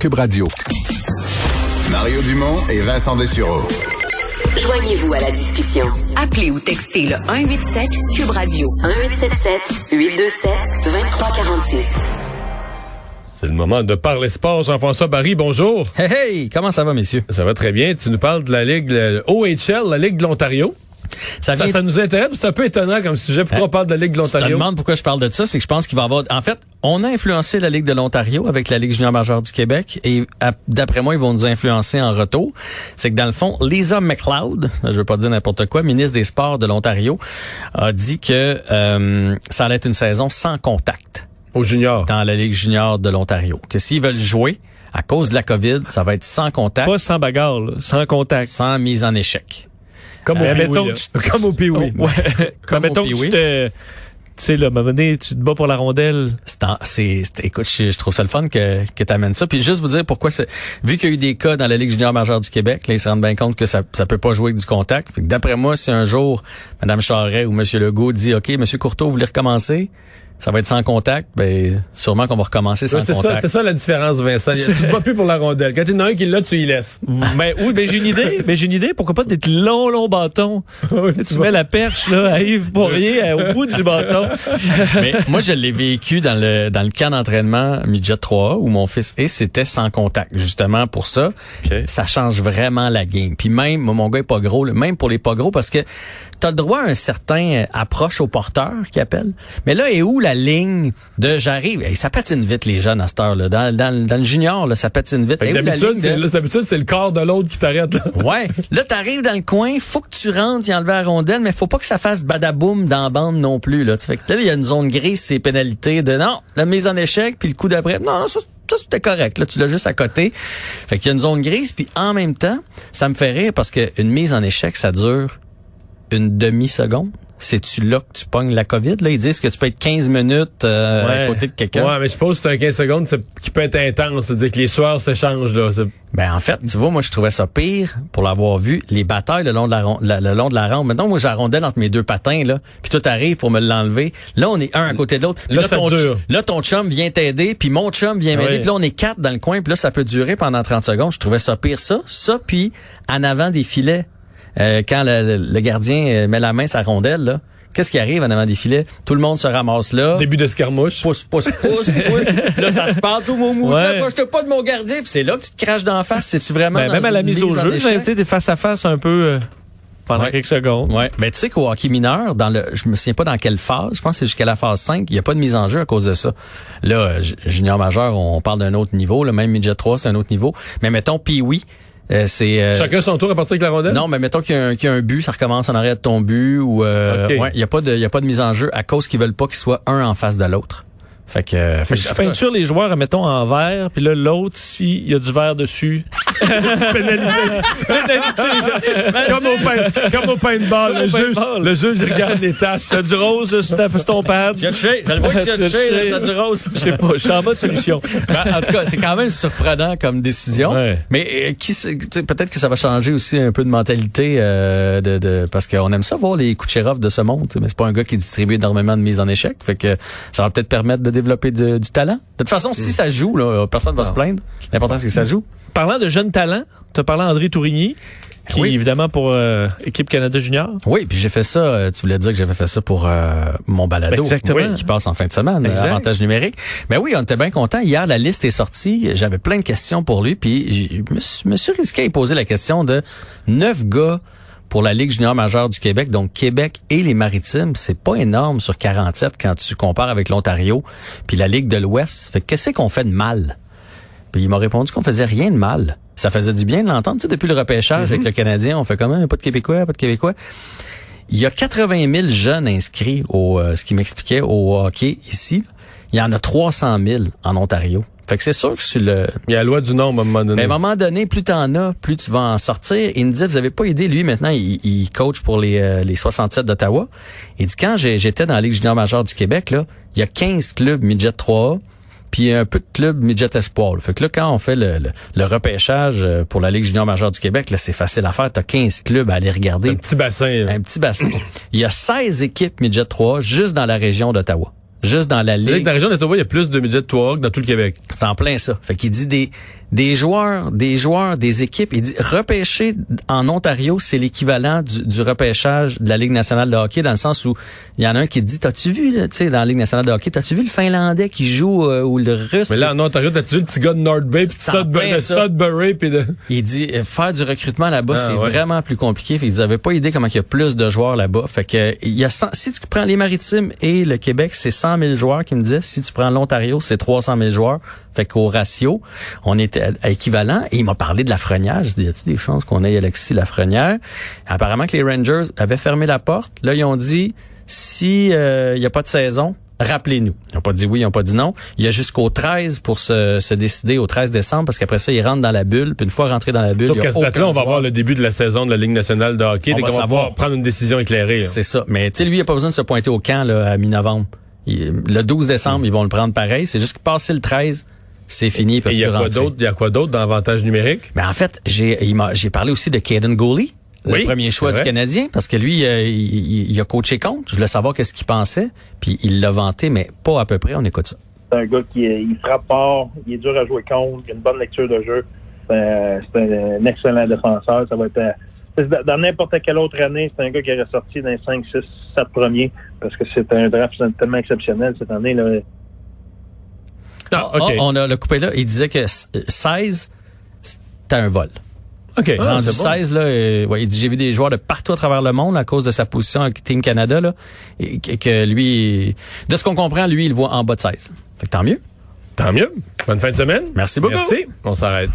Cube Radio. Mario Dumont et Vincent Dessureau. Joignez-vous à la discussion. Appelez ou textez le 187 Cube Radio 1877 827 2346. C'est le moment de parler sport. Jean-François Barry, bonjour. Hey, hey, comment ça va, messieurs? Ça va très bien. Tu nous parles de la Ligue OHL, la Ligue de l'Ontario. Ça, vient- ça nous intéresse. C'est un peu étonnant comme sujet. Pourquoi Hein? on parle de la Ligue de Je te l'Ontario? demande pourquoi je parle de ça, c'est que je pense qu'il va y avoir... En fait, on a influencé la Ligue de l'Ontario avec la Ligue junior majeure du Québec et d'après moi, ils vont nous influencer en retour. C'est que dans le fond, Lisa McLeod, je veux pas dire n'importe quoi, ministre des Sports de l'Ontario, a dit que euh, ça allait être une saison sans contact Au junior. dans la Ligue junior de l'Ontario. Que s'ils veulent jouer, à cause de la COVID, ça va être sans contact, Pas sans bagarre, là, sans contact. sans mise en échec. Comme au Euh, Pee-Wee, tu- Comme au Pee-Wee. Comme mettons au que tu Pee-Wee. te... Tu sais, là, à un moment donné, tu te bats pour la rondelle. C'est, écoute, je, je trouve ça le fun que, que tu amènes ça. Puis juste vous dire pourquoi c'est, vu qu'il y a eu des cas dans la Ligue junior majeure du Québec, là, ils se rendent bien compte que ça, ça peut pas jouer avec du contact. Fait que d'après moi, si un jour, Mme Charret ou M. Legault dit, OK, M. Courteau, vous voulez recommencer? Ça va être sans contact, ben, sûrement qu'on va recommencer sans Ouais, c'est ça, contact. c'est ça la différence, Vincent. Tu te bats plus pour la rondelle. Quand il y en a un qui l'a, tu y laisses. mais oui, mais j'ai une idée. Mais j'ai une idée. Pourquoi pas des longs, longs bâtons? tu mets la perche, là, à Yves Poirier, au bout du bâton. Mais moi, je l'ai vécu dans le dans le camp d'entraînement Midget 3A où mon fils et c'était sans contact. Justement pour ça, ça change vraiment la game. Puis même, moi, mon gars est pas gros, là, même pour les pas gros, parce que tu as le droit à un certain euh, approche au porteur qui appelle. Mais là, est où la ligne de j'arrive? Hey, ça patine vite les jeunes à cette heure-là. Dans, dans, dans le junior, là, ça patine vite. D'habitude, c'est de- le corps de l'autre qui t'arrête. là. Ouais. Là, t'arrives dans le coin, faut que tu rentres y enlever la rondelle, mais faut pas que ça fasse badaboum dans la bande non plus. Là. Tu Fait que là, il y a une zone grise, c'est pénalité de non, la mise en échec, puis le coup d'après. Non, non, ça, ça c'était correct. Là, tu l'as juste à côté. Fait qu'il y a une zone grise, puis en même temps, ça me fait rire parce qu'une mise en échec, ça dure une demi-seconde. C'est-tu là que tu pognes la COVID? Là, ils disent que tu peux être 15 minutes euh, Ouais. à côté de quelqu'un. Ouais, mais je suppose que c'est un 15 secondes qui peut être intense. C'est-à-dire que les soirs s'échangent, là. Ben en fait, tu vois, moi je trouvais ça pire pour l'avoir vu les batailles le long de la ron- la- le long de la rampe. Maintenant, moi rondelle entre mes deux patins là, puis tout arrive pour me l'enlever. Là, on est un à côté de l'autre. Là, ça ton, dure. là ton chum vient t'aider, puis mon chum vient m'aider. Puis là, on est quatre dans le coin, puis là ça peut durer pendant 30 secondes. Je trouvais ça pire ça, ça puis en avant des filets euh, quand le, le- gardien euh, met la main la rondelle là. Qu'est-ce qui arrive en avant des filets? Tout le monde se ramasse là. Début d'escarmouche. Pousse, pousse, pousse. là, ça se part tout mou mou. Ouais. Moi, je te pas de mon gardien. Puis c'est là que tu te craches d'en face. C'est-tu vraiment Ben, dans même à la mise au jeu, sais, t'es face à face un peu euh, pendant Ouais. quelques secondes. Ouais. Ben, tu sais qu'au hockey mineur, dans le, je me souviens pas dans quelle phase, je pense que c'est jusqu'à la phase 5, il y a pas de mise en jeu à cause de ça. Là, junior majeur, on parle d'un autre niveau, le même midget 3, c'est un autre niveau. Mais mettons, puis oui, c'est, euh, Chacun son tour à partir avec la rondelle? non, mais mettons qu'il y, a un- qu'il y a un but, ça recommence en arrière de ton but ou euh, ouais, il y a pas de il y a pas de mise en jeu à cause qu'ils veulent pas qu'il soit un en face de l'autre. Fait que, euh, fait que- Tu peintures les joueurs, mettons, en vert, puis là, l'autre, s'il y a du vert dessus. comme, au pain, comme au paintball. Le juge, le juge, il regarde les tâches. T'as du rose sur ta- ton pad. Tu as touché, je le vois que tu as touché, t'as du rose. Je sais pas, je suis en mode solution. Ben, en tout cas, c'est quand même surprenant comme décision. Ouais. Mais euh, qui sait, tu sais, peut-être que ça va changer aussi un peu de mentalité euh, de, de parce qu'on aime ça voir les Kucherov de ce monde. tu sais, Mais c'est pas un gars qui distribue énormément de mises en échec. Fait que ça va peut-être permettre de développer de- du talent? De toute façon, si ça joue, là, personne va se plaindre. L'important c'est que ça joue. Parlant de jeunes talents, t'as parlé à André Tourigny, qui Oui. évidemment pour euh, équipe Canada Junior. Oui, puis j'ai fait ça. euh, tu voulais dire que j'avais fait ça pour euh, mon balado, Ben, exactement. Oui, qui passe en fin de semaine, Exact. avantage numérique. Ben oui, on était bien content. Hier, la liste est sortie. J'avais plein de questions pour lui, puis je me suis- risqué à lui poser la question de neuf gars pour la Ligue junior majeure du Québec, donc Québec et les Maritimes, c'est pas énorme sur 47 quand tu compares avec l'Ontario, puis la Ligue de l'Ouest. Fait que qu'est-ce qu'on fait de mal? Puis il m'a répondu qu'on faisait rien de mal. Ça faisait du bien de l'entendre. Tu sais, depuis le repêchage avec le Canadien, on fait comment? Pas de Québécois, pas de Québécois. Il y a 80 000 jeunes inscrits au, euh, ce qui m'expliquait au hockey ici. Il y en a 300 000 en Ontario. Fait que c'est sûr que sur le, Il y a la loi du nombre à un moment mais donné. à un moment donné, plus t'en as, plus tu vas en sortir. Il me disait, vous avez pas aidé, lui, maintenant, il, il coach pour les, euh, les 67 d'Ottawa. Il dit, quand j'étais dans la Ligue junior majeure du Québec, là, il y a 15 clubs midget 3A, puis un peu de clubs midget espoir. là. Fait que là, quand on fait le, le, le repêchage euh, pour la Ligue junior majeure du Québec, là, c'est facile à faire. T'as 15 clubs à aller regarder. Un petit bassin. là. Un petit bassin. Il y a 16 équipes midget 3 juste dans la région d'Ottawa. Juste dans la Ligue. Dans la région d'Ottawa, il y a plus de midget 3 que dans tout le Québec. C'est en plein ça. Fait qu'il dit des des joueurs, des joueurs, des équipes. Il dit repêcher en Ontario, c'est l'équivalent du, du repêchage de la Ligue nationale de hockey dans le sens où il y en a un qui dit, t'as-tu vu, tu sais, dans la Ligue nationale de hockey, t'as-tu vu le Finlandais qui joue euh, ou le Russe? Mais là, en Ontario, t'as-tu vu le petit gars de North Bay, puis de Sudbury, puis de... Il dit euh, faire du recrutement là-bas, Ah, c'est ouais. vraiment plus compliqué. Fait qu'ils avaient pas idée comment il y a plus de joueurs là-bas. Fait que il y a 100 si tu prends les Maritimes et le Québec, c'est 100 000 joueurs qui me disaient. Si tu prends l'Ontario, c'est 300 000 joueurs. Fait qu'au ratio, on était à- équivalent. Et il m'a parlé de Lafrenière. Je dis, y a-t-il des chances qu'on ait Alexis Lafrenière? Apparemment que les Rangers avaient fermé la porte. Là, ils ont dit, si euh, il y a pas de saison, rappelez-nous. Ils n'ont pas dit oui, ils n'ont pas dit non. Il y a jusqu'au 13 pour se, se décider, au 13 décembre, parce qu'après ça, ils rentrent dans la bulle. Puis une fois rentrés dans la bulle, Sauf qu'à cette date-là, on va joueur. voir le début de la saison de la Ligue nationale de hockey. On va pouvoir prendre une décision éclairée. là. C'est ça. Mais tu sais, lui, il n'a pas besoin de se pointer au camp là, à mi-novembre. Le 12 décembre, ils vont le prendre pareil. C'est juste que passer le 13, c'est fini. Il y a quoi d'autre? Il y a quoi d'autre dans l'avantage numérique? Mais en fait, j'ai parlé aussi de Caden Gooley, le Oui, premier choix du. Canadien, parce que lui, euh, il, il- il a coaché contre. Je voulais savoir qu'est-ce qu'il pensait, puis il l'a vanté, mais pas à peu près. On écoute ça. C'est un gars qui il frappe fort, il est dur à jouer contre, il a une bonne lecture de jeu. C'est un, excellent défenseur. Ça va être euh, dans n'importe quelle autre année, c'est un gars qui est ressorti dans les 5, 6, 7 premiers parce que c'est un draft tellement exceptionnel cette année. Là. Ah. Ah, on a le coupé là. Il disait que s- 16, c'était un vol. OK. Ah, Rendu c'est bon. 16, là, euh, ouais, il dit j'ai vu des joueurs de partout à travers le monde à cause de sa position avec Team Canada, là, et que, que lui, de ce qu'on comprend, lui, il le voit en bas de 16. Fait que tant mieux. Tant mieux. Bonne fin de semaine. Merci beaucoup. Merci. On s'arrête.